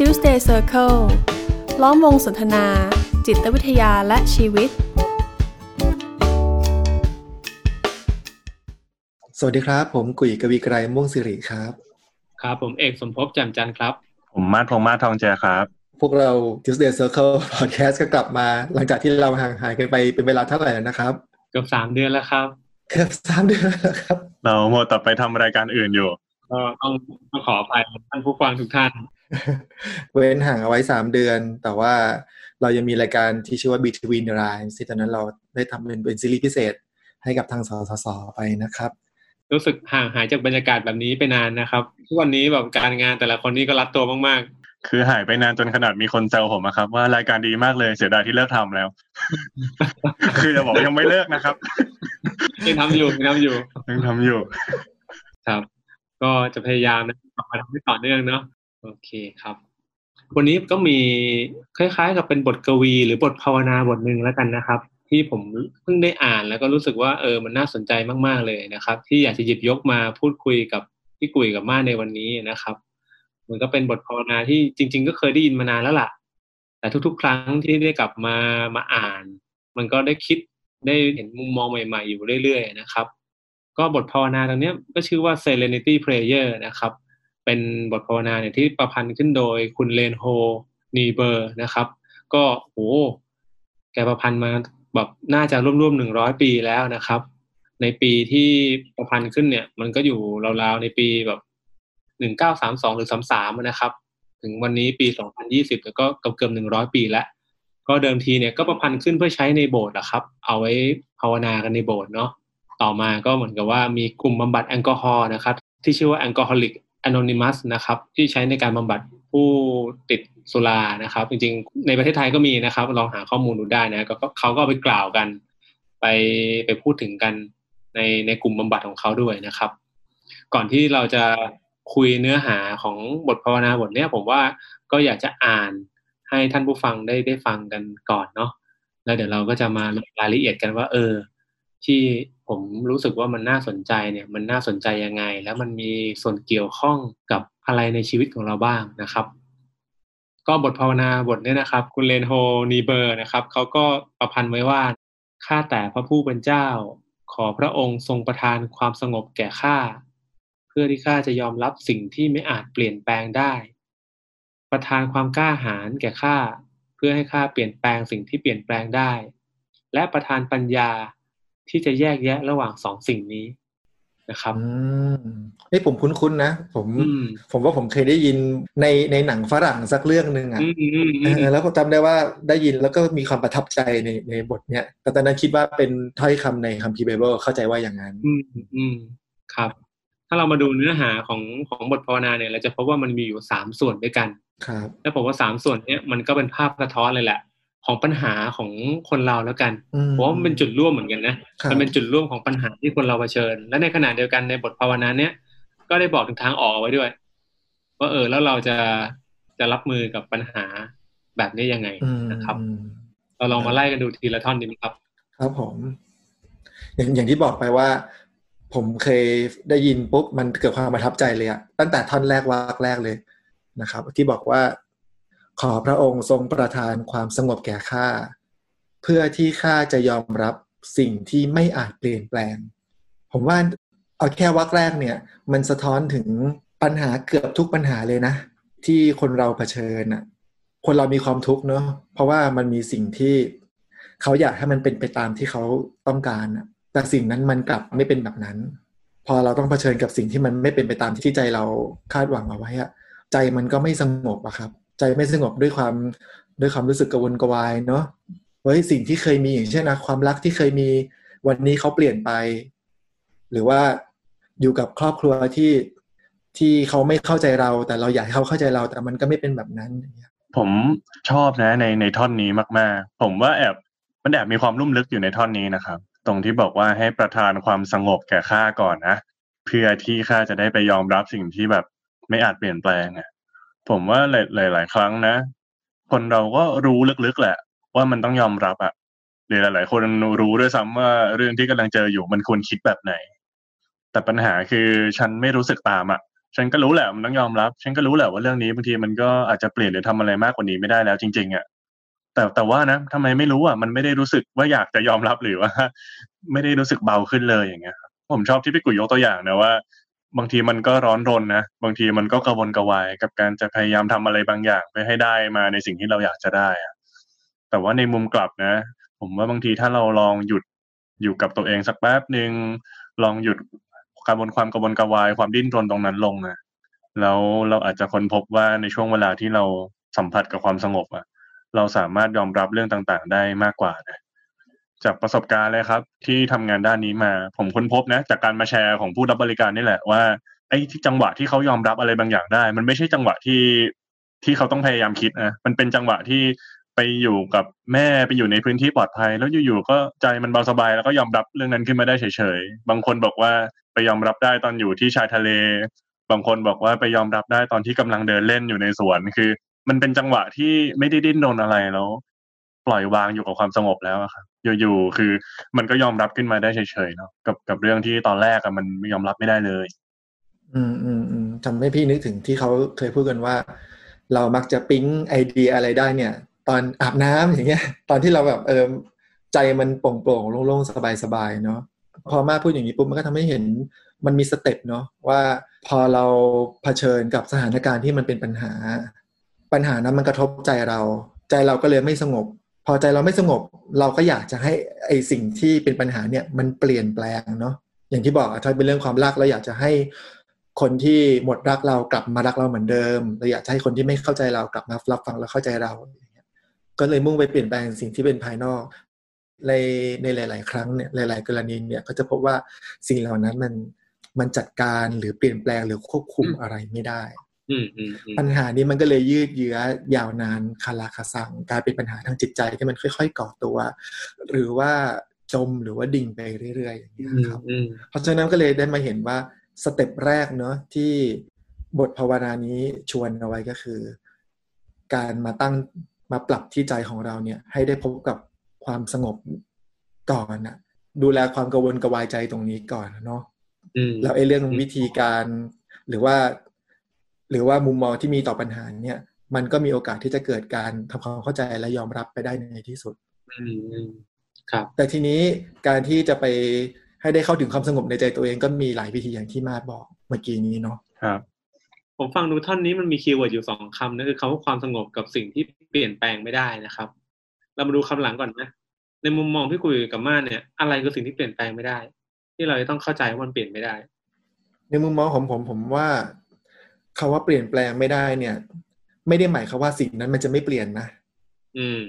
Tuesday Circle ล้อมวงสนทนา จิตวิทยาและชีวิต สวัสดีครับ ผมกุยกวีไกรม่วงสิริครับ ครับผมเอกสมภพแจ่มจันทร์ครับ ผมมาดพงษ์มาศทองแจครับ พวกเรา Tuesday Circle Podcast ก็กลับมาหลังจากที่เราห่างหายกันไปเป็นเวลาเท่าไหร่แล้วนะครับ เกือบสามเดือนแล้วครับ เกือบสามเดือนแล้วครับ เราโมวแต่ไปทำรายการอื่นอยู่ก็ต้องต้องขออภัยท่านผู้ฟังทุกท่าน เว้นห่างเอาไว้สามเดือน แต่ว่าเรายังมีรายการที่ชื่อว่า Between the Lines ที่ตอนนั้นเราได้ทำเป็นเป็นซีรีส์พิเศษให้กับทางสสสไปนะครับ รู้สึกห่างหายจากบรรยากาศแบบนี้ไปนานนะครับ ทุกวันนี้แบบการงานแต่ละคนนี่ก็รัดตัวมากคือหายไปนานจนขนาดมีคนแซวผมอะครับ ว่ารายการดีมากเลยเสียดายที่เลิกทำแล้ว คือจะบอกว่ายังไม่เลิกนะครับๆยังทำอยู่ยังทำอยู่ยังทำอยู่ ครับ ก็จะพยายามนะกลับมาทำให้ต่อเนื่องเนาะ โอเคครับ วันนี้ก็มีคล้าย ๆ กับเป็นบทกวี หรือบทภาวนาบทหนึ่งแล้วกันนะครับ ที่ผมเพิ่งได้อ่านแล้วก็รู้สึกว่าเออมันน่าสนใจมากๆเลยนะครับ ที่อยากจะหยิบยกมาพูดคุยกับพี่กุยกับมาในวันนี้นะครับมันก็เป็นบทภาวนาที่จริง ๆ ก็เคยได้ยินมานานแล้วล่ะ แต่ทุก ๆ ครั้งที่ได้กลับมามาอ่าน มันก็ได้คิดได้เห็นมุมมองใหม่ ๆ อยู่เรื่อย ๆ นะครับ ก็บทภาวนาตรงนี้ก็ชื่อว่า Serenity Prayer นะครับ เป็นบทภาวนาเนี่ยที่ประพันธ์ขึ้นโดยคุณเลนโฮนีเบอร์นะครับ ก็โหแกประพันธ์มาแบบน่าจะร่วมๆหนึ่งร้อยปีแล้วนะครับ ในปีที่ประพันธ์ขึ้นเนี่ย มันก็อยู่ราวๆในปีแบบหนึ่งเก้าสามสองหรือสามสามนะครับ ถึงวันนี้ปีสองพันยี่สิบก็เกือบเกือบหนึ่งร้อยปีแล้ว ก็เดิมทีเนี่ยก็ประพันธ์ขึ้นเพื่อใช้ในโบสถ์อะครับ เอาไว้ภาวนากันในโบสถ์เนาะต่อมาก็เหมือนกับว่ามีกลุ่มบำบัดแอลกอฮอล์นะครับ ที่ชื่อว่า Alcoholic Anonymous นะครับที่ใช้ในการบำบัดผู้ติดสุรานะครับ จริงๆ ในประเทศไทยก็มีนะครับ ลองหาข้อมูลดูได้นะก็เขาก็ไปกล่าวกัน ไปไปพูดถึงกันในในกลุ่มบำบัดของเขาด้วยนะครับ ก่อนที่เราจะคุยเนื้อหาของบทภาวนาบทนี้ผมว่าก็อยากจะอ่านให้ท่านผู้ฟังได้ได้ฟังกันก่อนเนาะแล้วเดี๋ยวเราก็จะมาลงรายละเอียดกันว่า เออ ที่ ผมรู้สึกว่ามันน่าสนใจเนี่ยมันน่าสนใจยังไง แล้วมันมีส่วนเกี่ยวข้องกับอะไรในชีวิตของเราบ้างนะครับ ก็บทภาวนาบทเนี้นะครับ คุณเลนโฮนีเบอร์นะครับเขาก็ประพันธ์ไว้ว่าข้าแต่พระผู้เป็นเจ้า ขอพระองค์ทรงประทานความสงบแก่ข้าเพื่อที่ข้าจะยอมรับสิ่งที่ไม่อาจเปลี่ยนแปลงได้ ประทานความกล้าหาญแก่ข้าเพื่อให้ข้าเปลี่ยนแปลงสิ่งที่เปลี่ยนแปลงได้ และประทานปัญญา ที่จะแยกแยะระหว่างสองสิ่งนี้นะครับอืมเฮ้ยผมคุ้นๆนะผมอืมผมว่าผมเคยได้ยินในในหนังฝรั่งสักเรื่องหนึ่งอะอืมอืมเออืมอแล้วผมจำได้ว่าได้ยินแล้วก็มีความประทับใจในในบทเนี้ยแต่ตอนนั้นคิดว่าเป็นถ้อยคำในคัมภีร์ไบเบิลเข้าใจว่าอย่างนั้น อืมอืมครับ ถ้าเรามาดูเนื้อหาของของบทภาวนาเนี่ยเราจะพบว่ามันมีอยู่สามส่วนด้วยกัน ครับ แล้วผมว่าสามส่วนเนี้ยมันก็เป็นภาพสะท้อนเลยแหละ ของปัญหาของคนเราแล้วกันอืมเพราะว่ามันเป็นจุดร่วมเหมือนกันนะครับมันเป็นจุดร่วมของปัญหาที่คนเราเผชิญ และในขณะเดียวกันในบทภาวนาเนี้ยก็ได้บอกถึงทางออกเอาไว้ด้วยว่าเออแล้วเราจะจะรับมือกับปัญหาแบบนี้ยังไงอืมนะครับอืมเราลองมาไล่กันดูทีละท่อนดีไหมครับ ครับผม อย่างอย่างที่บอกไปว่า ผมเคยได้ยินปุ๊บมันเกิดความประทับใจเลยอะตั้งแต่ท่อนแรกวากแรกเลยนะครับ ที่บอกว่า ขอพระองค์ทรงประทานความสงบแก่ข้า เพื่อที่ข้าจะยอมรับสิ่งที่ไม่อาจเปลี่ยนแปลง ผมว่าเอาแค่วักแรกเนี่ย มันสะท้อนถึงปัญหาเกือบทุกปัญหาเลยนะ ที่คนเราเผชิญอะคนเรามีความทุกข์เนาะเพราะว่ามันมีสิ่งที่เขาอยากให้มันเป็นไปตามที่เขาต้องการอะแต่สิ่งนั้นมันกลับไม่เป็นแบบนั้น พอเราต้องเผชิญกับสิ่งที่มันไม่เป็นไปตามที่ใจเราคาดหวังเอาไว้อะใจมันก็ไม่สงบอะครับ ใจไม่สงบด้วยความด้วยความรู้สึกกระวนกระวายเนาะเฮ้ยสิ่งที่เคยมีอย่างเช่นนะความรักที่เคยมีวันนี้เขาเปลี่ยนไป หรือว่าอยู่กับครอบครัวที่ที่เขาไม่เข้าใจเรา แต่เราอยากให้เขาเข้าใจเรา แต่มันก็ไม่เป็นแบบนั้น ผมชอบนะในในท่อนนี้มาก ๆ ผมว่าแอบมันแอบมีความลุ่มลึกอยู่ในท่อนนี้นะครับ ตรงที่บอกว่าให้ประทานความสงบแก่ข้าก่อนนะเพื่อที่ข้าจะได้ไปยอมรับสิ่งที่แบบไม่อาจเปลี่ยนแปลงอะ ผมว่าหลายหลาย ๆ ครั้งนะ คนเราก็รู้ลึกๆแหละ ว่ามันต้องยอมรับอะหรือหลาย ๆ คนรู้ด้วยซ้ำว่าเรื่องที่กำลังเจออยู่มันควรคิดแบบไหน แต่ปัญหาคือฉันไม่รู้สึกตามอะฉันก็รู้แหละมันต้องยอมรับ ฉันก็รู้แหละว่าเรื่องนี้บางทีมันก็อาจจะเปลี่ยนหรือทำอะไรมากกว่านี้ไม่ได้แล้วจริง ๆอะแต่แต่ว่านะทำไมไม่รู้อะมันไม่ได้รู้สึกว่าอยากจะยอมรับหรือว่า ไม่ได้รู้สึกเบาขึ้นเลยอย่างเงี้ยผมชอบที่พี่กุยยกตัวอย่างนะว่า บางทีมันก็ร้อนรนนะ บางทีมันก็กระวนกระวายกับการจะพยายามทำอะไรบางอย่างเพื่อให้ได้มาในสิ่งที่เราอยากจะได้อะแต่ว่าในมุมกลับนะ ผมว่าบางทีถ้าเราลองหยุดอยู่กับตัวเองสักแป๊บหนึ่งลองหยุดการบนความกระวนกระวายความดิ้นรนตรงนั้นลงนะแล้วเราอาจจะค้นพบว่าในช่วงเวลาที่เราสัมผัสกับความสงบอะเราสามารถยอมรับเรื่องต่างๆ ได้มากกว่านะ จากประสบการณ์เลยครับ ที่ทำงานด้านนี้มา ผมค้นพบนะ จากการมาแชร์ของผู้รับบริการนี่แหละว่าไอ้ที่จังหวะที่เขายอมรับอะไรบางอย่างได้ มันไม่ใช่จังหวะที่ที่เขาต้องพยายามคิดนะมันเป็นจังหวะที่ไปอยู่กับแม่ไปอยู่ในพื้นที่ปลอดภัย แล้วอยู่ๆก็ใจมันเบาสบาย แล้วก็ยอมรับเรื่องนั้นขึ้นมาได้เฉยๆบางคนบอกว่าไปยอมรับได้ตอนอยู่ที่ชายทะเล บางคนบอกว่าไปยอมรับได้ตอนที่กำลังเดินเล่นอยู่ในสวนคือ มันเป็นจังหวะที่ไม่ได้ดิ้นรนอะไรแล้ว ปล่อยวางอยู่กับความสงบแล้วครับ อยู่ๆคือ มันก็ยอมรับขึ้นมาได้เฉยๆเนาะกับกับเรื่องที่ตอนแรกอะมันยอมรับไม่ได้เลย อืมอืมอืมทำให้พี่นึกถึงที่เขาเคยพูดกันว่า เรามักจะปิ๊งไอเดียอะไรได้เนี่ย ตอนอาบน้ำอย่างเงี้ย ตอนที่เราแบบเออใจมันโปร่งๆโล่งๆสบายๆเนาะพอมาพูดอย่างนี้ปุ๊บมันก็ทำให้เห็นมันมีสเต็ปเนาะว่าพอเราเผชิญกับสถานการณ์ที่มันเป็นปัญหา ปัญหานั้นมันกระทบใจเรา ใจเราก็เลยไม่สงบ พอใจเราไม่สงบ เราก็อยากจะให้ไอสิ่งที่เป็นปัญหาเนี่ยมันเปลี่ยนแปลงเนาะอย่างที่บอกอะถ้าเป็นเรื่องความรักเราอยากจะให้คนที่หมดรักเรากลับมารักเราเหมือนเดิมเราอยากให้คนที่ไม่เข้าใจเรากลับมารับฟังและเข้าใจเรา ก็เลยมุ่งไปเปลี่ยนแปลงสิ่งที่เป็นภายนอก ในในหลาย ๆ ครั้งเนี่ยหลาย ๆ กรณีเนี่ยก็จะพบว่าสิ่งเหล่านั้นมันมันจัดการหรือเปลี่ยนแปลงหรือควบคุมอะไรไม่ได้อืมอืมอืม ปัญหานี้มันก็เลยยืดเยื้อยาวนานคาราคาซังกลายเป็นปัญหาทางจิตใจที่มันค่อย ๆ ก่อตัว หรือว่าจมหรือว่าดิ่งไปเรื่อยๆอย่างนี้ยครับอืมเพราะฉะนั้นก็เลยได้มาเห็นว่าสเต็ปแรกเนาะที่บทภาวนานี้ชวนเอาไว้ก็คือ การมาตั้งมาปรับที่ใจของเราเนี่ย ให้ได้พบกับความสงบก่อนนะดูแลความกังวลกระวายใจตรงนี้ก่อนเนาะอืมแล้วไอ้เรื่องวิธีการหรือว่า หรือว่ามุมมองที่มีต่อปัญหาเนี่ยมันก็มีโอกาสที่จะเกิดการทำความเข้าใจและยอมรับไปได้ในที่สุดอืมอืมครับ แต่ทีนี้การที่จะไปให้ได้เข้าถึงความสงบในใจตัวเองก็มีหลายวิธีอย่างที่มาบอกเมื่อกี้นี้เนาะครับ ผมฟังดูท่อนนี้มันมี keyword อยู่สองคำนั่นคือคำว่าความสงบกับสิ่งที่เปลี่ยนแปลงไม่ได้นะครับ เรามาดูคำหลังก่อนนะในมุมมองพี่คุยกับม่านเนี่ย อะไรคือสิ่งที่เปลี่ยนแปลงไม่ได้ ที่เราจะต้องเข้าใจว่ามันเปลี่ยนไม่ได้ ในมุมมองของผมผมว่า คาว่าเปลี่ยนแปลงไม่ได้เนี่ย ไม่ได้หมายความว่าสิ่งนั้นมันจะไม่เปลี่ยนนะ อืม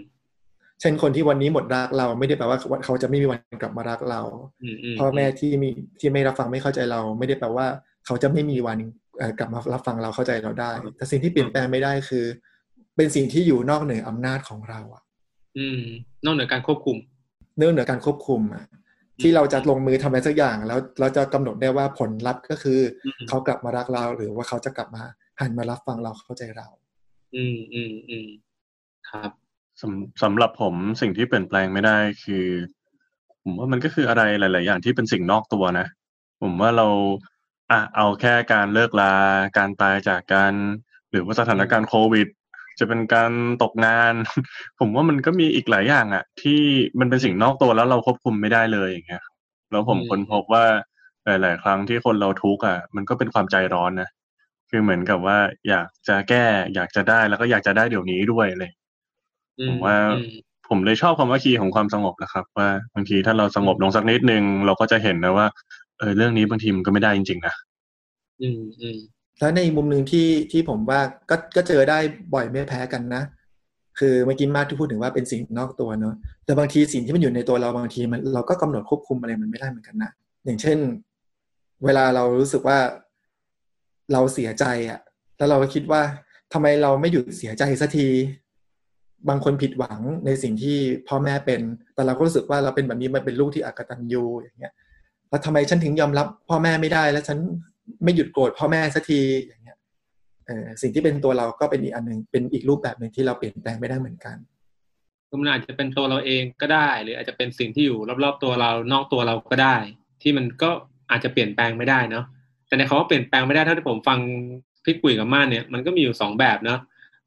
เช่นคนที่วันนี้หมดรักเรา ไม่ได้แปลว่าเขาจะไม่มีวันกลับมารักเราอืมอืมพ่อแม่ที่มีที่ไม่รับฟังไม่เข้าใจเรา ไม่ได้แปลว่า เขาจะไม่มีวันเอ่อกลับมารับฟังเราเข้าใจเราได้ แต่สิ่งที่เปลี่ยนแปลงไม่ได้คือ เป็นสิ่งที่อยู่นอกเหนืออำนาจของเราอะอืม นอกเหนือการควบคุมเนื่องเหนือการควบคุมอะ ที่เราจะลงมือทำอะไรสักอย่าง แล้วเราจะกำหนดได้ว่าผลลัพธ์ก็คืออมเขากลับมารักเราหรือว่าเขาจะกลับมาหันมารับฟังเราเข้าใจเรา อืมอืมอืมครับสำสำหรับผมสิ่งที่เปลี่ยนแปลงไม่ได้คือ ผมว่ามันก็คืออะไรหลาย ๆ อย่างที่เป็นสิ่งนอกตัวนะ ผมว่าเราอะเอาแค่การเลิกลาการตายจากกัน หรือว่าสถานการณ์โควิด จะเป็นการตกงาน ผมว่ามันก็มีอีกหลายอย่างอะที่มันเป็นสิ่งนอกตัวแล้วเราควบคุมไม่ได้เลยอย่างเงี้ยครับแล้วผมอืมค้นพบว่าหลาย ๆ ครั้งที่คนเราทุกข์อะ มันก็เป็นความใจร้อนนะคือเหมือนกับว่า อยากจะแก้ อยากจะได้แล้วก็อยากจะได้เดี๋ยวนี้ด้วยเลยอืผมว่าอืมผมเลยชอบคำว่าคีย์ของความสงบนะครับ ว่าบางทีถ้าเราสงบลงสักนิดนึงเราก็จะเห็นนะว่าเออเรื่องนี้บางทีมันก็ไม่ได้จริงๆนะอืมอืม แล้วในมุมหนึ่งที่ที่ผมว่าก็ก็เจอได้บ่อยไม่แพ้กันนะ คือเมื่อกี้มาที่พูดถึงว่าเป็นสิ่งนอกตัวเนอะแต่บางทีสิ่งที่มันอยู่ในตัวเราบางทีมันเราก็กำหนดควบคุมอะไรมันไม่ได้เหมือนกันนะอย่างเช่น เวลาเรารู้สึกว่าเราเสียใจอะ่ะ แล้วเราก็คิดว่าทำไมเราไม่หยุดเสียใจสักที บางคนผิดหวังในสิ่งที่พ่อแม่เป็น แต่เราก็รู้สึกว่าเราเป็นแบบนี้มันเป็นลูกที่อักตันยูอย่างเงี้ยแล้วทำไมฉันถึงยอมรับพ่อแม่ไม่ได้ แล้วฉัน ไม่หยุดโกรธพ่อแม่สักทีอย่างเงี้ยสิ่งที่เป็นตัวเราก็เป็นอีกอันหนึ่งเป็นอีกรูปแบบหนึ่งที่เราเปลี่ยนแปลงไม่ได้เหมือนกันมันอาจจะเป็นตัวเราเองก็ได้ หรืออาจจะเป็นสิ่งที่อยู่รอบๆตัวเรานอกตัวเราก็ได้ ที่มันก็อาจจะเปลี่ยนแปลงไม่ได้เนาะแต่ในคำว่าเปลี่ยนแปลงไม่ได้เท่าที่ผมฟังพี่กุยกับม่านเนี่ยมันก็มีอยู่สองแบบเนาะ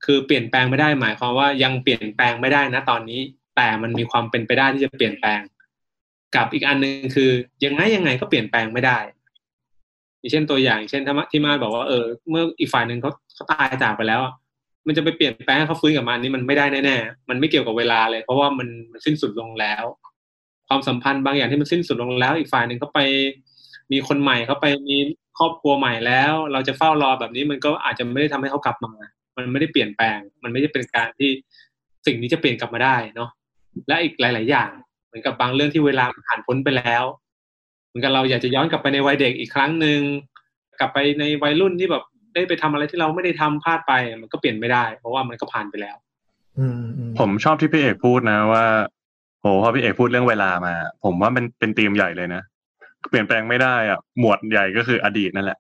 คือเปลี่ยนแปลงไม่ได้หมายความว่ายังเปลี่ยนแปลงไม่ได้นะตอนนี้ แต่มันมีความเป็นไปได้ที่จะเปลี่ยนแปลง กับอีกอันหนึ่งคือยังไงยังไงก็เปลี่ยนแปลงไม่ได้ อย่างเช่นตัวอย่าง เช่นที่มาบอกว่าเออเมื่ออีกฝ่ายหนึ่งเขาเขาตายจากไปแล้วมันจะไปเปลี่ยนแปลงให้เขาฟื้นกลับมันนี่มันไม่ได้แน่ๆมันไม่เกี่ยวกับเวลาเลย เพราะว่ามันมันสิ้นสุดลงแล้ว ความสัมพันธ์บางอย่างที่มันสิ้นสุดลงแล้ว อีกฝ่ายหนึ่งเขาไปมีคนใหม่เขาไปมีครอบครัวใหม่แล้ว เราจะเฝ้ารอแบบนี้มันก็อาจจะไม่ได้ทำให้เขากลับมา มันไม่ได้เปลี่ยนแปลง มันไม่ได้เป็นการที่สิ่งนี้จะเปลี่ยนกลับมาได้เนาะและอีกหลาย ๆ อย่าง เหมือนกับบางเรื่องที่เวลาผ่านพ้นไปแล้ว เหมือนกับเราอยากจะย้อนกลับไปในวัยเด็กอีกครั้งหนึ่งกลับไปในวัยรุ่นที่แบบได้ไปทำอะไรที่เราไม่ได้ทำพลาดไป มันก็เปลี่ยนไม่ได้ เพราะว่ามันก็ผ่านไปแล้วอืมอืมผมชอบที่พี่เอกพูดนะว่าโหพอพี่เอกพูดเรื่องเวลามา ผมว่ามันเป็นธีมใหญ่เลยนะเปลี่ยนแปลงไม่ได้อะ หมวดใหญ่ก็คืออดีตนั่นแหละ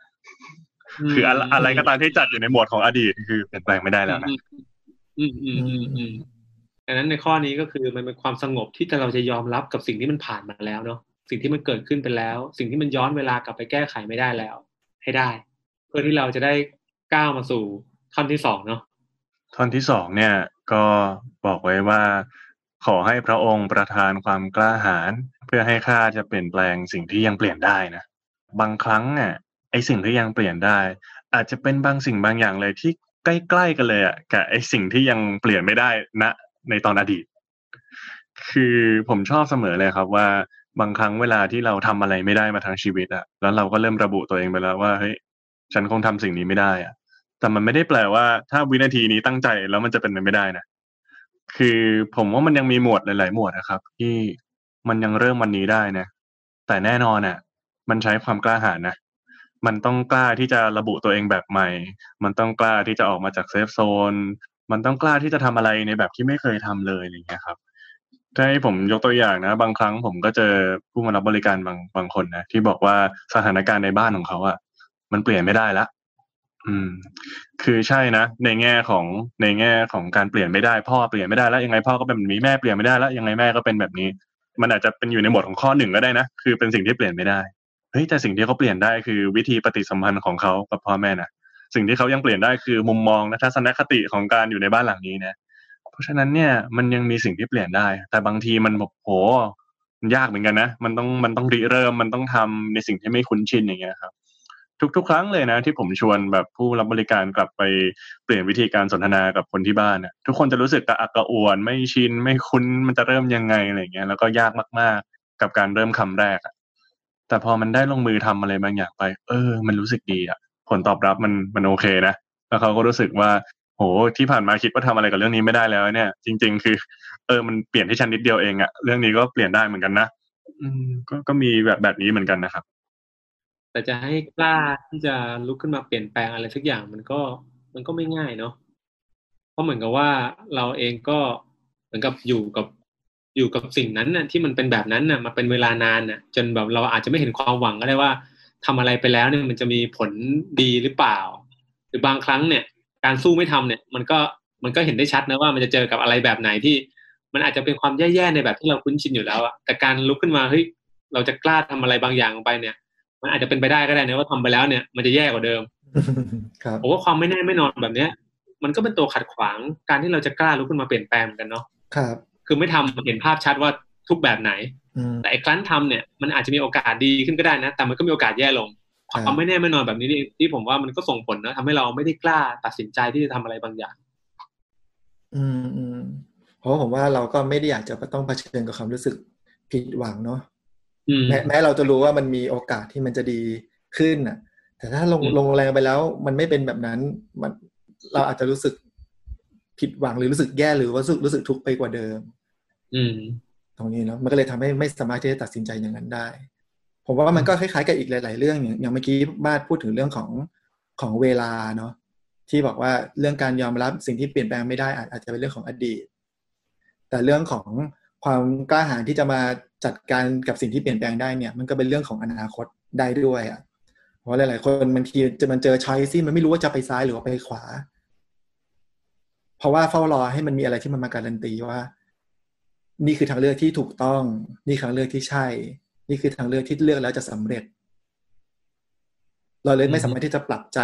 คืออะไรอะไรก็ตามที่จัดอยู่ในหมวดของอดีตคือเปลี่ยนแปลงไม่ได้แล้วนะอืมอืมอืมอืมดังนั้นในข้อนี้ก็คือมันเป็นความสงบที่เราจะยอมรับกับสิ่งที่มันผ่านมาแล้วเนาะ สิ่งที่มันเกิดขึ้นไปแล้ว สิ่งที่มันย้อนเวลากลับไปแก้ไขไม่ได้แล้ว ให้ได้ เพื่อที่เราจะได้ก้าวมาสู่ท่อนที่สองเนาะท่อนที่สองเนี่ยก็บอกไว้ว่า ขอให้พระองค์ประทานความกล้าหาญเพื่อให้ข้าจะเปลี่ยนแปลงสิ่งที่ยังเปลี่ยนได้นะบางครั้งอะไอสิ่งที่ยังเปลี่ยนได้ อาจจะเป็นบางสิ่งบางอย่างเลยที่ใกล้ๆกันเลยอะกับไอสิ่งที่ยังเปลี่ยนไม่ได้ณในตอนอดีต คือผมชอบเสมอเลยครับว่า บางครั้งเวลาที่เราทำอะไรไม่ได้มาทั้งชีวิตอะแล้วเราก็เริ่มระบุตัวเองไปแล้วว่าเฮ้ยฉันคงทำสิ่งนี้ไม่ได้อะแต่มันไม่ได้แปลว่าถ้าวินาทีนี้ตั้งใจแล้วมันจะเป็นไปไม่ได้นะคือผมว่ามันยังมีหมวดหลาย ๆ หมวดนะครับ ที่มันยังเริ่มวันนี้ได้นะแต่แน่นอนอะ มันใช้ความกล้าหาญนะมันต้องกล้าที่จะระบุตัวเองแบบใหม่ มันต้องกล้าที่จะออกมาจากเซฟโซน มันต้องกล้าที่จะทำอะไรในแบบที่ไม่เคยทำเลยอะไรเงี้ยครับ ถ้าให้ผมยกตัวอย่างนะ บางครั้งผมก็เจอผู้มารับบริการบางบางคนนะที่บอกว่าสถานการณ์ในบ้านของเขาอะมันเปลี่ยนไม่ได้ละอืม คือใช่นะในแง่ของในแง่ของการเปลี่ยนไม่ได้ พ่อเปลี่ยนไม่ได้แล้วยังไงพ่อก็เป็นแบบนี้แม่เปลี่ยนไม่ได้แล้วยังไงแม่ก็เป็นแบบนี้ มันอาจจะเป็นอยู่ในหมวดของข้อหนึ่งก็ได้นะคือเป็นสิ่งที่เปลี่ยนไม่ได้เฮ้ยแต่สิ่งที่เขาเปลี่ยนได้คือวิธีปฏิสัมพันธ์ของเขากับพ่อแม่นะสิ่งที่เขายังเปลี่ยนได้คือมุมมองและทัศนคติของการอยู่ในบ้านหลังนี้นะ ราะฉะนั้นเนี่ยมันยังมีสิ่งที่เปลี่ยนได้ แต่บางทีมันแบบโหมันยากเหมือนกันนะ มันต้องมันต้องริเริ่มมันต้องทำในสิ่งที่ไม่คุ้นชินอย่างเงี้ยครับ ทุก ๆ ครั้งเลยนะ ที่ผมชวนแบบผู้รับบริการกลับไปเปลี่ยนวิธีการสนทนากับคนที่บ้านน่ะทุกคนจะรู้สึกกระอักกระอ่วนไม่ชินไม่คุ้นมันจะเริ่มยังไงอะไรเงี้ยแล้วก็ยากมากๆ กับการเริ่มคำแรกอะแต่พอมันได้ลงมือทำอะไรบางอย่างไป เออ มันรู้สึกดีอะผลตอบรับมันมันโอเคนะแล้วเขาก็รู้สึกว่า โหที่ผ่านมาคิดว่าทำอะไรกับเรื่องนี้ไม่ได้แล้วเนี่ย จริง ๆ คือ เออมันเปลี่ยนที่ฉันนิดเดียวเองอะเรื่องนี้ก็เปลี่ยนได้เหมือนกันนะก็ก็มีแบบแบบนี้เหมือนกันนะครับ แต่จะให้กล้าที่จะลุกขึ้นมาเปลี่ยนแปลงอะไรสักอย่างมันก็มันก็ไม่ง่ายเนาะเพราะเหมือนกับว่าเราเองก็เหมือนกับอยู่กับอยู่กับสิ่งนั้นน่ะที่มันเป็นแบบนั้นน่ะมาเป็นเวลานานน่ะ จนแบบเราอาจจะไม่เห็นความหวังก็ได้ว่าทำอะไรไปแล้วเนี่ยมันจะมีผลดีหรือเปล่า หรือบางครั้งเนี่ย การสู้ไม่ทำเนี่ยมันก็มันก็เห็นได้ชัดนะว่ามันจะเจอกับอะไรแบบไหนที่ มันอาจจะเป็นความแย่ๆในแบบที่เราคุ้นชินอยู่แล้วอะแต่การลุกขึ้นมาเฮ้ยเราจะกล้าทำอะไรบางอย่างลงไปเนี่ย มันอาจจะเป็นไปได้ก็ได้นะว่าทำไปแล้วเนี่ยมันจะแย่กว่าเดิมครับผมว่าความไม่แน่ไม่นอนแบบเนี้ย มันก็เป็นตัวขัดขวางการที่เราจะกล้าลุกขึ้นมาเปลี่ยนแปลงเหมือนกันเนาะครับ คือไม่ทำเห็นภาพชัดว่าทุกแบบไหนอืมแต่ไอ้ครั้นทำเนี่ยมันอาจจะมีโอกาสดีขึ้นก็ได้นะ แต่มันก็มีโอกาสแย่ลง ครับความไม่แน่ไม่นอนแบบนี้นี่ที่ผมว่ามันก็ส่งผลนะทำให้เราไม่ได้กล้าตัดสินใจที่จะทำอะไรบางอย่าง อืมอืมเพราะว่าผมว่าเราก็ไม่ได้อยากจะต้องเผชิญกับความรู้สึกผิดหวังเนาะอืมแม้แม้เราจะรู้ว่ามันมีโอกาสที่มันจะดีขึ้นน่ะ แต่ถ้าลงอืมลงแรงไปแล้ว มันไม่เป็นแบบนั้น มันเราอาจจะรู้สึกผิดหวังหรือรู้สึกแย่หรือว่ารู้สึกรู้สึกทุกข์ไปกว่าเดิม อืม ตรงนี้เนาะมันก็เลยทำให้ไม่สามารถที่จะตัดสินใจอย่างนั้นได้ ผมว่ามันก็คล้ายๆกับอีกหลาย ๆ เรื่องอย่างอย่างเมื่อกี้บ้านพูดถึงเรื่องของของเวลาเนาะที่บอกว่าเรื่องการยอมรับสิ่งที่เปลี่ยนแปลงไม่ได้อาจอาจจะเป็นเรื่องของอดีต แต่เรื่องของความกล้าหาญที่จะมาจัดการกับสิ่งที่เปลี่ยนแปลงได้เนี่ย มันก็เป็นเรื่องของอนาคตได้ด้วยอะเพราะหลาย ๆ คนบางทีจะมันเจอช้อยซี่มันไม่รู้ว่าจะไปซ้ายหรือว่าไปขวา เพราะว่าเฝ้ารอให้มันมีอะไรที่มันมาการันตีว่า นี่คือทางเลือกที่ถูกต้อง นี่คือทางเลือกที่ใช่ นี่คือทางเลือกที่เลือกแล้วจะสำเร็จ เราเลยไม่สามารถที่จะปรับใจ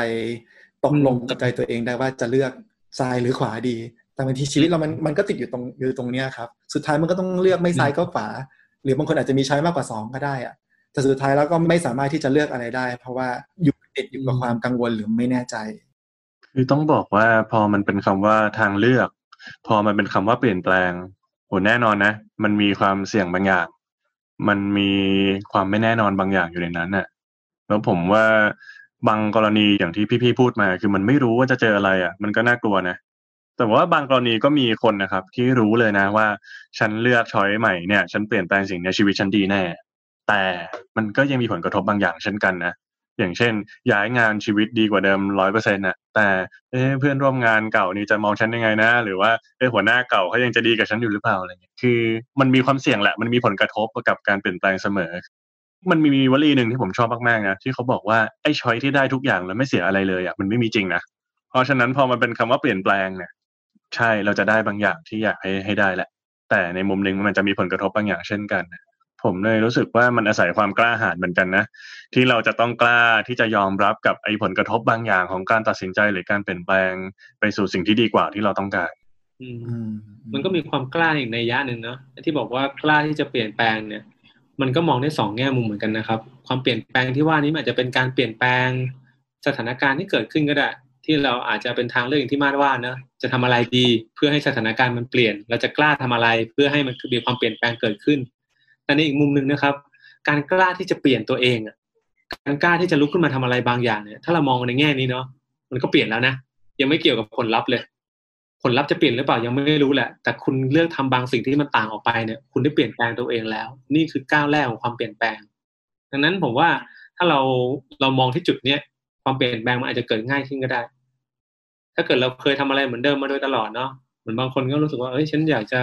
ตกลงกับใจตัวเองได้ว่าจะเลือกซ้ายหรือขวาดี แต่บางทีชีวิตเรามันมันก็ติดอยู่ตรงอยู่ตรงเนี้ยครับ สุดท้ายมันก็ต้องเลือกไม่ซ้ายก็ขวา หรือบางคนอาจจะมีใช้มากกว่าสองก็ได้อะแต่สุดท้ายแล้วก็ไม่สามารถที่จะเลือกอะไรได้ เพราะว่าอยู่ติดอยู่กับความกังวลหรือไม่แน่ใจ คือต้องบอกว่าพอมันเป็นคำว่าทางเลือก พอมันเป็นคำว่าเปลี่ยนแปลงโหแน่นอนนะ มันมีความเสี่ยงบางอย่าง มันมีความไม่แน่นอนบางอย่างอยู่ในนั้นน่ะ แล้วผมว่าบางกรณีอย่างที่พี่ๆพูดมา คือมันไม่รู้ว่าจะเจออะไรอะ มันก็น่ากลัวนะแต่ว่าบางกรณีก็มีคนนะครับ ที่รู้เลยนะว่า ฉันเลือกช้อยใหม่เนี่ย ฉันเปลี่ยนแปลงสิ่งในชีวิตฉันดีแน่ แต่มันก็ยังมีผลกระทบ บางอย่างเช่นกันนะ อย่างเช่น ย้ายงานชีวิตดีกว่าเดิมร้อยเปอร์เซ็นต์น่ะแต่เเพื่อนร่วมงานเก่านี่จะมองฉันยังไงนะ หรือว่าเอหัวหน้าเก่าเขายังจะดีกับฉันอยู่หรือเปล่าอะไรเงี้ยคือ มันมีความเสี่ยงแหละมันมีผลกระทบกับการเปลี่ยนแปลงเสมอ มันมีวลีหนึ่งที่ผมชอบมากๆนะที่เขาบอกว่าไอ้ช้อยที่ได้ทุกอย่างแล้วไม่เสียอะไรเลยอะมันไม่มีจริงนะเพราะฉะนั้นพอมันเป็นคำว่าเปลี่ยนแปลงเนี่ยใช่เราจะได้บางอย่างที่อยากให้ให้ได้แหละแต่ในมุมหนึ่งมันจะมีผลกระทบบางอย่างเช่นกันนะ ผมเลยรู้สึกว่ามันอาศัยความกล้าหาญเหมือนกันนะ ที่เราจะต้องกล้าที่จะยอมรับกับไอ้ผลกระทบบางอย่างของการตัดสินใจหรือการเปลี่ยนแปลงไปสู่สิ่งที่ดีกว่าที่เราต้องการอืมอืมมันก็มีความกล้าอีกในยะหนึ่งเนาะที่บอกว่ากล้าที่จะเปลี่ยนแปลงเนี่ย มันก็มองได้สองแง่มุมเหมือนกันนะครับ ความเปลี่ยนแปลงที่ว่านี้มันอาจจะเป็นการเปลี่ยนแปลง สถานการณ์ที่เกิดขึ้นก็ได้ ที่เราอาจจะเป็นทางเลือกอย่างที่มาดว่านะจะทำอะไรดี เพื่อให้สถานการณ์มันเปลี่ยน เราจะกล้าทำอะไรเพื่อให้มันมีความเปลี่ยนแปลงเกิดขึ้น แต่ในอีกมุมหนึ่งนะครับ การกล้าที่จะเปลี่ยนตัวเองการกล้าที่จะลุกขึ้นมาทำอะไรบางอย่างเนี่ยถ้าเรามองในแง่นี้เนาะมันก็เปลี่ยนแล้วนะยังไม่เกี่ยวกับผลลัพธ์เลย ผลลัพธ์จะเปลี่ยนหรือเปล่ายังไม่รู้แหละ แต่คุณเลือกทำบางสิ่งที่มันต่างออกไปเนี่ย คุณได้เปลี่ยนแปลงตัวเองแล้ว นี่คือก้าวแรกของความเปลี่ยนแปลง ดังนั้นผมว่าถ้าเราเรามองที่จุดเนี้ยความเปลี่ยนแปลงมันอาจจะเกิดง่ายขึ้นก็ได้ ถ้าเกิดเราเคยทำอะไรเหมือนเดิมมาโดยตลอดเนาะเหมือนบางคนก็รู้สึกว่าเอ้ยฉันอยากจะ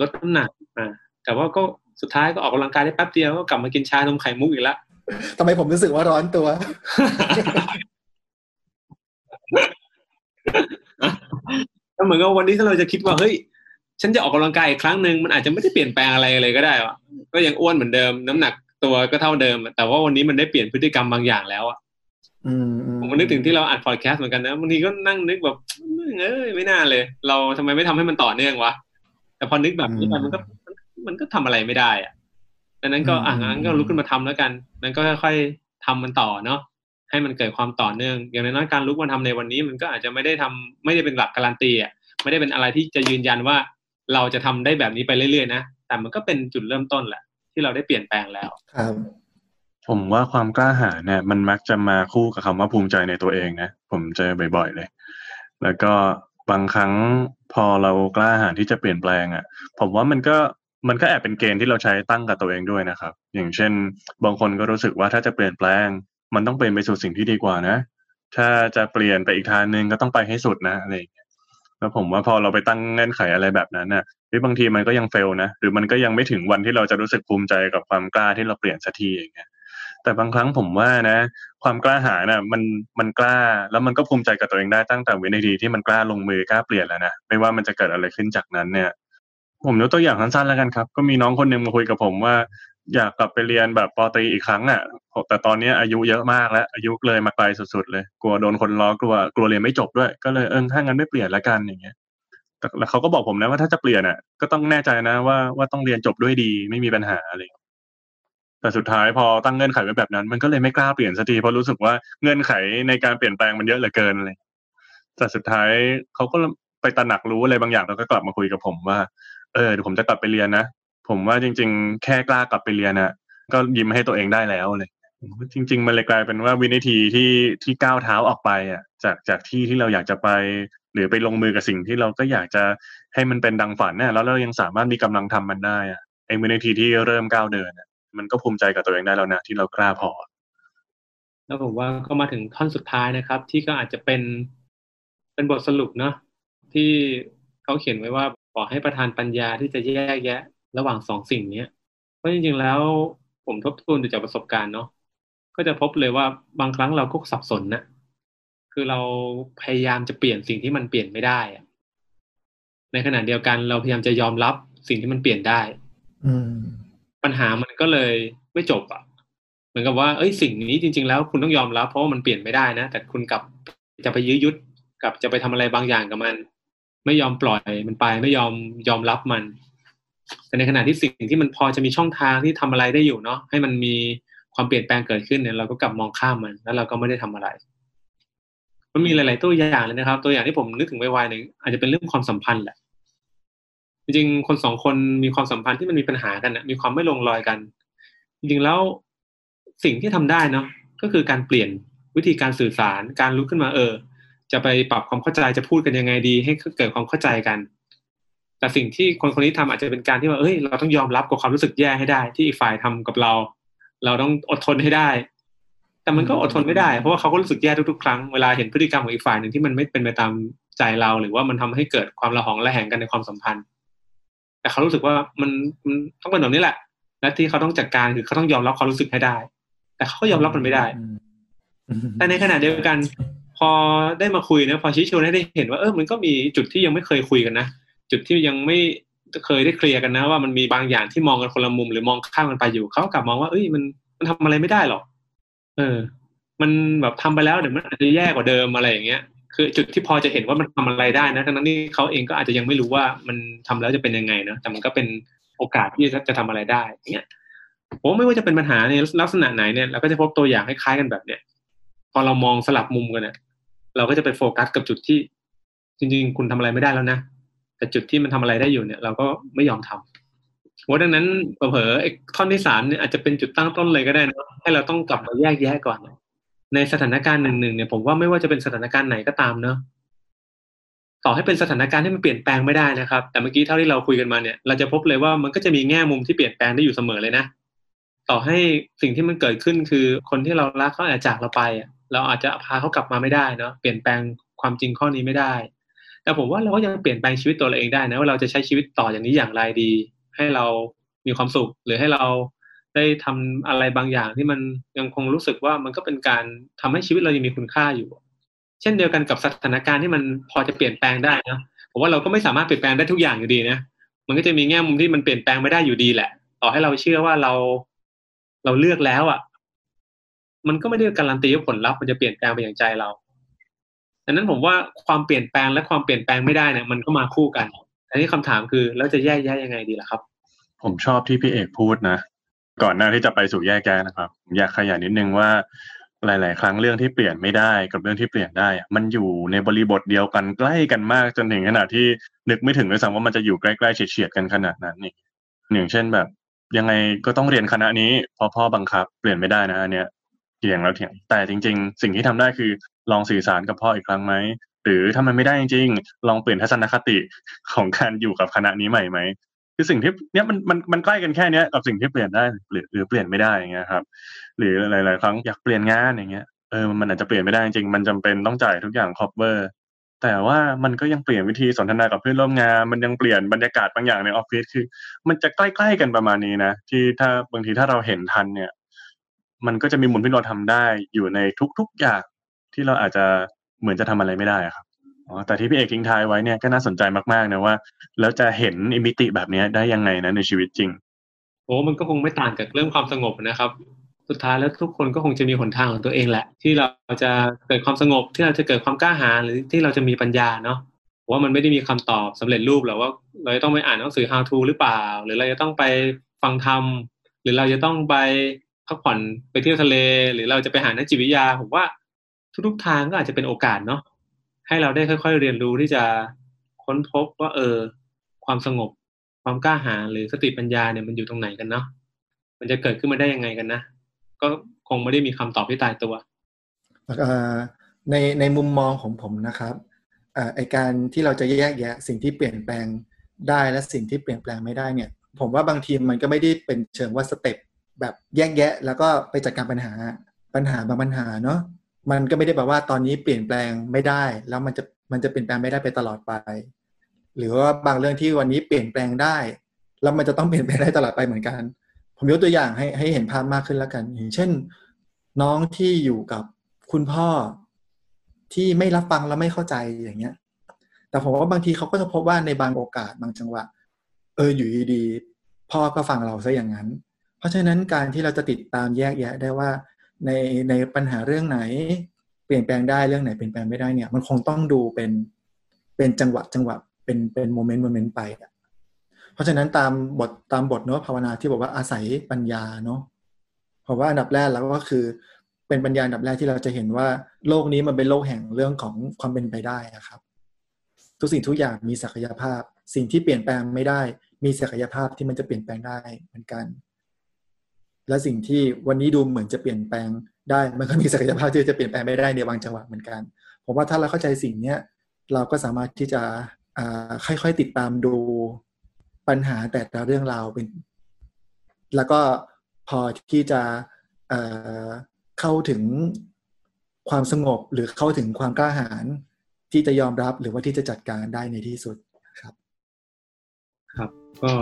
ลดน้ำหนักอ่า แต่ว่าก็สุดท้ายก็ออกกำลังกายได้แป๊บเดียวก็กลับมากินชานมไข่มุกอีกแล้วทำไมผมรู้สึกว่าร้อนตัว ก็เหมือนกับวันนี้ถ้าเราจะคิดว่าเฮ้ย ฉันจะออกกำลังกายอีกครั้งหนึ่งมันอาจจะไม่ได้เปลี่ยนแปลงอะไรเลยก็ได้วะก็ยังอ้วนเหมือนเดิม น้ำหนักตัวก็เท่าเดิม แต่ว่าวันนี้มันได้เปลี่ยนพฤติกรรมบางอย่างแล้วอะอืมอืมผมก็นึกถึงที่เราอัดพอดแคสต์เหมือนกันนะบางทีก็นั่งนึกแบบเอ้ยไม่น่าเลย เราทำไมไม่ทำให้มันต่อเนื่องวะแต่พอนึกแบบนี้ไปมันก็ มันก็ทำอะไรไม่ได้อะดังนั้นก็อะงั้นก็ลุกขึ้นมาทำแล้วกัน นั้นก็ค่อยๆทำมันต่อเนาะให้มันเกิดความต่อเนื่อง อย่างน้อยๆการลุกมาทำในวันนี้ มันก็อาจจะไม่ได้ทำไม่ได้เป็นหลักการันตีอะไม่ได้เป็นอะไรที่จะยืนยันว่า เราจะทำได้แบบนี้ไปเรื่อยๆนะแต่มันก็เป็นจุดเริ่มต้นแหละ ที่เราได้เปลี่ยนแปลงแล้วครับผมว่าความกล้าหาญเนี่ย มันมักจะมาคู่กับคำว่าภูมิใจในตัวเองนะผมเจอบ่อยๆเลย แล้วก็บางครั้งพอเรากล้าหาญที่จะเปลี่ยนแปลงอะ ผมว่ามันก็ มันก็แอบเป็นเกณฑ์ที่เราใช้ตั้งกับตัวเองด้วยนะครับ อย่างเช่น บางคนก็รู้สึกว่าถ้าจะเปลี่ยนแปลง มันต้องเปลี่ยนไปสู่สิ่งที่ดีกว่านะ ถ้าจะเปลี่ยนไปอีกทางหนึ่งก็ต้องไปให้สุดนะอะไรอย่างเงี้ยแล้วผมว่าพอเราไปตั้งเงื่อนไขอะไรแบบนั้นน่ะเฮ้ยบางทีมันก็ยังเฟลนะ หรือมันก็ยังไม่ถึงวันที่เราจะรู้สึกภูมิใจกับความกล้าที่เราเปลี่ยนสักทีอย่างเงี้ย แต่บางครั้งผมว่านะ ความกล้าหาญน่ะ มันมันกล้าแล้วมันก็ภูมิใจกับตัวเองได้ตั้งแต่วินาทีที่มันกล้าลงมือกล้าเปลี่ยนแล้วนะไม่ว่ามันจะเกิดอะไรขึ้นจากนั้นเนี่ย ผมยกตัวอย่างสั้นๆแล้วกันครับ ก็มีน้องคนหนึ่งมาคุยกับผมว่า อยากกลับไปเรียนแบบปอตรีอีกครั้งอะแต่ตอนนี้อายุเยอะมากแล้วอายุเลยมาไกลสุดๆเลย กลัวโดนคนล้อกลัวกลัวเรียนไม่จบด้วย ก็เลยเออถ้างั้นไม่เปลี่ยนละกันอย่างเงี้ยแต่แล้วเขาก็บอกผมนะว่าถ้าจะเปลี่ยนอะ ก็ต้องแน่ใจนะว่าว่าต้องเรียนจบด้วยดีไม่มีปัญหาอะไรแต่สุดท้ายพอตั้งเงื่อนไขไว้แบบนั้น มันก็เลยไม่กล้าเปลี่ยนสักทีเพราะรู้สึกว่าเงื่อนไขในการเปลี่ยนแปลงมันเยอะเหลือเกินเลยแต่สุดท้ายเขาก็ไปตระหนักรู้อะไรบางอย่างแล้วก็กลับมาคุยกับผมว่า เออเดี๋ยวผมจะกลับไปเรียนนะผมว่าจริง ๆ แค่กล้ากลับไปเรียนนะก็ยิ้มให้ตัวเองได้แล้วเลยจริง ๆ มันเลยกลายเป็นว่าวินาทีที่ที่ก้าวเท้าออกไปอะ จากจากที่ที่เราอยากจะไป หรือไปลงมือกับสิ่งที่เราก็อยากจะให้มันเป็นดังฝันเนี่ยแล้วเรายังสามารถมีกำลังทำมันได้อะไอ้วินาทีที่เริ่มก้าวเดินมันก็ภูมิใจกับตัวเองได้แล้วนะที่เรากล้าพอ แล้วผมว่าก็มาถึงท่อนสุดท้ายนะครับ ที่ก็อาจจะเป็นเป็นบทสรุปเนาะที่เขาเขียนไว้ว่า บอให้ประธานปัญญาที่จะแยกแยะ ระหว่างสองสิ่งเนี้ยเพราะจริงๆแล้วผมทบทวนดูจากประสบการณ์เนาะก็จะพบเลยว่าบางครั้งเราก็สับสนนะคือเราพยายามจะเปลี่ยนสิ่งที่มันเปลี่ยนไม่ได้อะในขณะเดียวกันเราพยายามจะยอมรับสิ่งที่มันเปลี่ยนได้ อืปัญหามันก็เลยไม่จบอะเหมือนกับว่าเอ้ยสิ่งนี้จริง ๆ แล้วคุณต้องยอมรับเพราะว่ามันเปลี่ยนไม่ได้นะแต่คุณกลับจะไปยื้อยุดกับจะไปทำอะไรบางอย่างกับมัน ไม่ยอมปล่อยมันไปไม่ยอมยอมรับมัน แต่ในขณะที่สิ่งที่มันพอจะมีช่องทางที่ทำอะไรได้อยู่เนาะให้มันมีความเปลี่ยนแปลงเกิดขึ้นเนี่ยเราก็กลับมองข้ามมัน แล้วเราก็ไม่ได้ทำอะไร มันมีหลาย ๆ ตัวอย่างเลยนะครับ ตัวอย่างที่ผมนึกถึงไวๆหนึ่งอาจจะเป็นเรื่องความสัมพันธ์แหละจริงๆคนสองคนมีความสัมพันธ์ที่มันมีปัญหากันนะมีความไม่ลงรอยกัน จริงๆแล้วสิ่งที่ทำได้เนาะก็คือการเปลี่ยนวิธีการสื่อสารการลุกขึ้นมาเออ จะไปปรับความเข้าใจจะพูดกันยังไงดี ให้เกิดความเข้าใจกัน แต่สิ่งที่คนคนนี้ทำอาจจะเป็นการที่ว่าเอ้ยเราต้องยอมรับกับความรู้สึกแย่ให้ได้ ที่อีกฝ่ายทำกับเรา เราต้องอดทนให้ได้ แต่มันก็อดทนไม่ได้ เพราะว่าเขาก็รู้สึกแย่ทุกๆครั้งเวลาเห็นพฤติกรรมของอีกฝ่ายหนึ่งที่มันไม่เป็นไปตามใจเรา หรือว่ามันทำให้เกิดความระหองระแหงกันในความสัมพันธ์ แต่เขารู้สึกว่ามันมันต้องเป็นแบบนี้แหละและที่เขาต้องจัดการคือเขาต้องยอมรับความรู้สึกให้ได้ แต่เขาก็ยอมรับมันไม่ได้ แต่ในขณะเดียวกัน พอได้มาคุยนะพอชี้ชวนให้ได้เห็นว่าเออมันก็มีจุดที่ยังไม่เคยคุยกันนะจุดที่ยังไม่เคยได้เคลียร์กันนะ ว่ามันมีบางอย่างที่มองกันคนละมุม หรือมองข้ามกันไปอยู่เขากลับมองว่าเอ้ยมันมันทำอะไรไม่ได้หรอกเออ มันแบบทำไปแล้วเดี๋ยวมันอาจจะแย่กว่าเดิมอะไรอย่างเงี้ยคือจุดที่พอจะเห็นว่ามันทำอะไรได้นะทั้งนั้นที่เขาเองก็อาจจะยังไม่รู้ว่ามันทำแล้วจะเป็นยังไงนะแต่มันก็เป็นโอกาสที่จะทำอะไรได้อย่างเงี้ยผมไม่ว่าจะเป็นปัญหาในลักษณะไหนเนี่ยเราก็จะพบตัวอย่างคล้ายๆกันแบบเนี้ยพอเรามองสลับมุมกันเนี่ย เราก็จะไปโฟกัสกับจุดที่ จริงๆ คุณทำอะไรไม่ได้แล้วนะ แต่จุดที่มันทำอะไรได้อยู่เนี่ย เราก็ไม่ยอมทำเพราะดังนั้นเผลอๆท่อนที่สามเนี่ยอาจจะเป็นจุดตั้งต้นเลยก็ได้นะให้เราต้องกลับมาแยกแยะก่อน ในสถานการณ์หนึ่งๆเนี่ยผมว่าไม่ว่าจะเป็นสถานการณ์ไหนก็ตามเนาะต่อให้เป็นสถานการณ์ที่มันเปลี่ยนแปลงไม่ได้นะครับ แต่เมื่อกี้เท่าที่เราคุยกันมาเนี่ย เราจะพบเลยว่ามันก็จะมีแง่มุมที่เปลี่ยนแปลงได้อยู่เสมอเลยนะ ต่อให้สิ่งที่มันเกิดขึ้นคือคนที่เรารักเขาอาจจากเราไป เราอาจจะพาเขากลับมาไม่ได้เนาะเปลี่ยนแปลงความจริงข้อนี้ไม่ได้ แต่ผมว่าเราก็ยังเปลี่ยนแปลงชีวิตตัวเราเองได้นะว่าเราจะใช้ชีวิตต่ออย่างนี้อย่างไรดี ให้เรามีความสุขหรือให้เราได้ทำอะไรบางอย่างที่มันยังคงรู้สึกว่ามันก็เป็นการทำให้ชีวิตเรายังมีคุณค่าอยู่ เช่นเดียวกันกับสถานการณ์ที่มันพอจะเปลี่ยนแปลงได้นะผมว่าเราก็ไม่สามารถเปลี่ยนแปลงได้ทุกอย่างอยู่ดีนะมันก็จะมีแง่มุมที่มันเปลี่ยนแปลงไม่ได้อยู่ดีแหละ ต่อให้เราเชื่อว่าเรา เราเลือกแล้วอะ มันก็ไม่ได้การันตีว่าผลลัพธ์มันจะเปลี่ยนแปลงไปอย่างใจเราดังนั้นผมว่าความเปลี่ยนแปลงและความเปลี่ยนแปลงไม่ได้เนี่ยมันก็มาคู่กันอันนี้คำถามคือแล้วจะแยกแยะยังไงดีล่ะครับ ผมชอบที่พี่เอกพูดนะก่อนหน้าที่จะไปสู่แยกแยะนะครับผมอยากขยายนิดนึงว่าหลาย ๆ ครั้งเรื่องที่เปลี่ยนไม่ได้กับเรื่องที่เปลี่ยนได้ มันอยู่ในบริบทเดียวกันใกล้กันมากจนถึงขนาดที่นึกไม่ถึงเลยซ้ำว่ามันจะอยู่ใกล้ๆเฉียดๆกันขนาดนั้นนี่อย่างเช่นแบบ ยังไงก็ต้องเรียนคณะนี้พอพ่อบังคับ เปลี่ยนไม่ได้นะอันเนี้ย ถียงแล้วเถียง แต่จริง ๆ สิ่งที่ทำได้คือลองสื่อสารกับพ่ออีกครั้งไหมหรือถ้ามันไม่ได้จริงๆลองเปลี่ยนทัศนคติของการอยู่กับคณะนี้ใหม่ไหมคือสิ่งที่เนี้ยมันมันมันใกล้กันแค่เนี้ยกับสิ่งที่เปลี่ยนได้หรือหรือเปลี่ยนไม่ได้อย่างเงี้ยครับ หรือหลาย ๆ ครั้งอยากเปลี่ยนงานอย่างเงี้ยเออมันอาจจะเปลี่ยนไม่ได้จริงมันจำเป็นต้องจ่ายทุกอย่างครอบเวอร์แต่ว่ามันก็ยังเปลี่ยนวิธีสนทนากับเพื่อนร่วมงาน มันยังเปลี่ยนบรรยากาศบางอย่างในออฟฟิศคือ มันจะใกล้ ๆ กันประมาณนี้นะที่ถ้าบางทีถ้าเราเห็นทันเนี่ย มันก็จะมีมุมที่เราทำได้อยู่ในทุกๆอย่างที่เราอาจจะเหมือนจะทำอะไรไม่ได้ครับอ๋อแต่ที่พี่เอกทิ้งท้ายไว้เนี่ยก็น่าสนใจมากๆนะว่า แล้วจะเห็นอิมิติแบบนี้ได้ยังไงนะในชีวิตจริงโอ้มันก็คงไม่ต่างกับเรื่องความสงบนะครับ สุดท้ายแล้วทุกคนก็คงจะมีหนทางของตัวเองแหละ ที่เราจะเกิดความสงบที่เราจะเกิดความกล้าหาญหรือที่เราจะมีปัญญาเนาะว่ามันไม่ได้มีคำตอบสำเร็จรูปหรอกว่า เราจะต้องไปอ่านหนังสือ how to หรือเปล่า หรือเราจะต้องไปฟังธรรมหรือเราจะต้องไป พักผ่อนไปเที่ยวทะเล หรือเราจะไปหานักจิตวิทยา ผมว่าทุกๆทางก็อาจจะเป็นโอกาสเนาะให้เราได้ค่อย ๆ เรียนรู้ที่จะค้นพบว่า เออ ความสงบ ความกล้าหาญหรือสติปัญญาเนี่ยมันอยู่ตรงไหนกันเนาะมันจะเกิดขึ้นมาได้ยังไงกันนะก็คงไม่ได้มีคำตอบที่ตายตัวในในมุมมองของผมนะครับไอการที่เราจะแยกแยะ สิ่งที่เปลี่ยนแปลงได้และสิ่งที่เปลี่ยนแปลงไม่ได้เนี่ย ผมว่าบางทีมันก็ไม่ได้เป็นเชิงว่าสเต็ป แบบแยกแยะ แล้วก็ไปจัดการปัญหาปัญหาบางปัญหาเนาะมันก็ไม่ได้แปลว่าตอนนี้เปลี่ยนแปลงไม่ได้ แล้วมันจะมันจะเปลี่ยนแปลงไม่ได้ไปตลอดไป หรือว่าบางเรื่องที่วันนี้เปลี่ยนแปลงได้ แล้วมันจะต้องเปลี่ยนแปลงได้ตลอดไปเหมือนกัน ผมยกตัวอย่างให้ให้เห็นภาพมากขึ้นแล้วกัน อย่างเช่น น้องที่อยู่กับคุณพ่อที่ไม่รับฟังแล้วไม่เข้าใจอย่างเงี้ย แต่ผมว่าบางทีเขาก็จะพบว่าในบางโอกาสบางจังหวะ เอออยู่ดีๆพ่อก็ฟังเราซะอย่างนั้น เพราะฉะนั้นการที่เราจะติดตามแยกแยะได้ว่าในในปัญหาเรื่องไหน เปลี่ยนแปลงได้เรื่องไหนเปลี่ยนแปลงไม่ได้เนี่ย มันคงต้องดูเป็นเป็นจังหวะจังหวะเป็นเป็นโมเมนต์โมเมนต์ไปอะเพราะฉะนั้นตามบทตามบทเนาะภาวนาที่บอกว่าอาศัยปัญญาเนาะเพราะว่าอันดับแรกแล้วก็คือ เป็นปัญญาอันดับแรกที่เราจะเห็นว่าโลกนี้มันเป็นโลกแห่งเรื่องของความเป็นไปได้นะครับ ทุกสิ่งทุกอย่างมีศักยภาพ สิ่งที่เปลี่ยนแปลงไม่ได้ มีศักยภาพที่มันจะเปลี่ยนแปลงได้เหมือนกัน และสิ่งที่วันนี้ดูเหมือนจะเปลี่ยนแปลงได้มันก็มีศักยภาพที่จะเปลี่ยนแปลงไม่ได้ในบางจังหวะเหมือนกัน ผมว่าถ้าเราเข้าใจสิ่งเนี้ยเราก็สามารถที่จะค่อยๆติดตามดูปัญหาแต่ละเรื่องราวเป็น แล้วก็พอที่จะเข้าถึงความสงบหรือเข้าถึงความกล้าหาญที่จะยอมรับหรือว่าที่จะจัดการได้ในที่สุดครับ ครับ ก็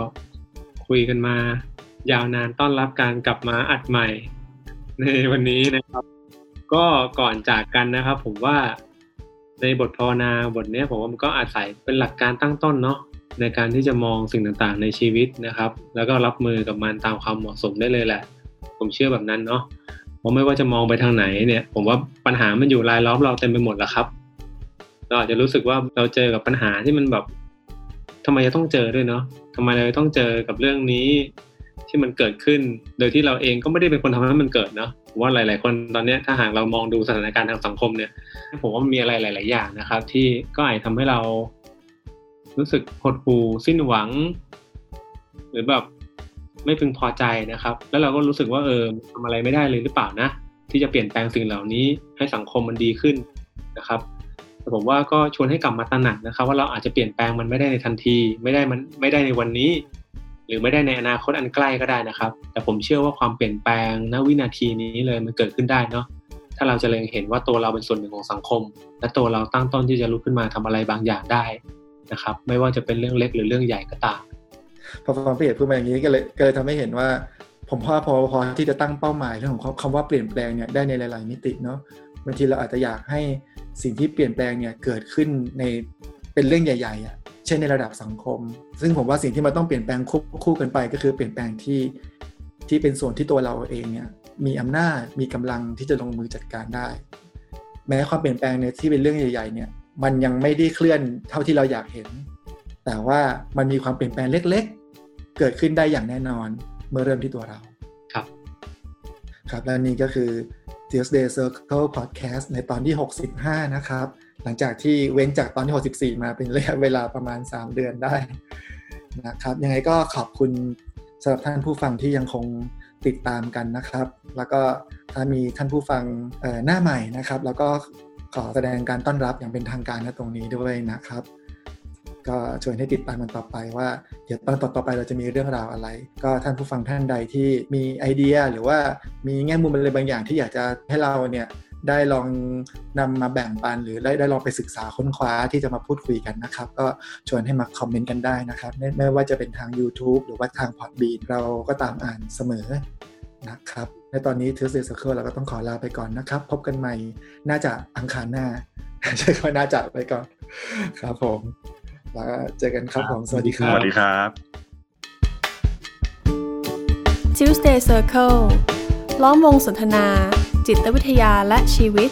คุยกันมา ยาวนานต้อนรับการกลับมาอัดใหม่ ในวันนี้นะครับ ก็ก่อนจากกันนะครับ ผมว่าในบทภาวนาบทนี้ผมว่ามันก็อาศัยเป็นหลักการตั้งต้นเนาะในการที่จะมองสิ่งต่างๆ ในชีวิตนะครับ แล้วก็รับมือกับมันตามความเหมาะสมได้เลยแหละ ผมเชื่อแบบนั้นเนาะเพราะไม่ว่าจะมองไปทางไหนเนี่ย ผมว่าปัญหามันอยู่รายล้อมเราเต็มไปหมดแล้วครับเราอาจจะรู้สึกว่าเราเจอกับปัญหาที่มันแบบทำไมจะต้องเจอด้วยเนาะทำไมเราต้องเจอกับเรื่องนี้ ที่มันเกิดขึ้น โดยที่เราเองก็ไม่ได้เป็นคนทำให้มันเกิดเนาะผมว่าหลาย ๆ คนตอนนี้ถ้าหากเรามองดูสถานการณ์ทางสังคมเนี่ยผมว่ามีอะไรหลาย ๆ อย่างนะครับ ที่ก็อาจทำให้เรา รู้สึกหดหู่สิ้นหวัง หรือแบบไม่พึงพอใจนะครับ แล้วเราก็รู้สึกว่าเออทำอะไรไม่ได้เลยหรือเปล่านะ ที่จะเปลี่ยนแปลงสิ่งเหล่านี้ให้สังคมมันดีขึ้นนะครับแต่ผมว่าก็ชวนให้กลับมาตระหนักนะครับ ว่าเราอาจจะเปลี่ยนแปลงมันไม่ได้ในทันที ไม่ได้มันไม่ได้ในวันนี้ หรือไม่ได้ในอนาคตอันใกล้ก็ได้นะครับ แต่ผมเชื่อว่าความเปลี่ยนแปลงณวินาทีนี้เลยมันเกิดขึ้นได้เนาะถ้าเราจะเล็งเห็นว่าตัวเราเป็นส่วนหนึ่งของสังคม และตัวเราตั้งต้นที่จะลุกขึ้นมาทำอะไรบางอย่างได้นะครับ ไม่ว่าจะเป็นเรื่องเล็กหรือเรื่องใหญ่ก็ตามพอฟังพี่เอกพูดมาอย่างนี้ก็เลยก็เลยทำให้เห็นว่า ผมพอพอพอที่จะตั้งเป้าหมายเรื่องของคำว่าเปลี่ยนแปลงเนี่ยได้ในหลาย ๆ มิติเนาะบางทีเราอาจจะอยากให้สิ่งที่เปลี่ยนแปลงเนี่ยเกิดขึ้นในเป็นเรื่องใหญ่ๆอะ เช่นในระดับสังคม ซึ่งผมว่าสิ่งที่มันต้องเปลี่ยนแปลงคู่คู่กันไป ก็คือเปลี่ยนแปลงที่ที่เป็นส่วนที่ตัวเราเองเนี่ยมีอำนาจมีกำลังที่จะลงมือจัดการได้ แม้ความเปลี่ยนแปลงเนี่ยที่เป็นเรื่องใหญ่ ๆ เนี่ย มันยังไม่ได้เคลื่อนเท่าที่เราอยากเห็น แต่ว่ามันมีความเปลี่ยนแปลงเล็ก ๆ เกิดขึ้นได้อย่างแน่นอนเมื่อเริ่มที่ตัวเราครับ ครับและนี่ก็คือ Tuesday Circle Podcast ในตอนที่ 65 นะครับ หลังจากที่เว้นจากตอนที่ 64 มาเป็นระยะเวลาประมาณ 3 เดือนได้นะครับยังไงก็ขอบคุณสำหรับท่านผู้ฟังที่ยังคงติดตามกันนะครับ แล้วก็ถ้ามีท่านผู้ฟังหน้าใหม่นะครับ แล้วก็ขอแสดงการต้อนรับอย่างเป็นทางการณตรงนี้ด้วยนะครับ ก็ชวนให้ติดตามมันต่อไปว่า เดี๋ยวตอนต่อไปเราจะมีเรื่องราวอะไร ก็ท่านผู้ฟังท่านใดที่มีไอเดีย หรือว่ามีแง่มุมอะไรบางอย่างที่อยากจะให้เราเนี่ย ได้ลองนำมาแบ่งปัน หรือได้ได้ลองไปศึกษาค้นคว้าที่จะมาพูดคุยกันนะครับ ก็ชวนให้มาคอมเมนต์กันได้นะครับไม่ไม่ว่าจะเป็นทาง YouTube หรือว่าทาง Podbean เราก็ตามอ่านเสมอนะครับในตอนนี้ Tuesday Circle เราก็ต้องขอลาไปก่อนนะครับ พบกันใหม่น่าจะอังคารหน้าใช่ก็น่าจะไปก่อนครับผมแล้วเจอกันครับผมสวัสดีครับสวัสดีครับ Tuesday Circle ล้อมวงสนทนา จิตวิทยาและชีวิต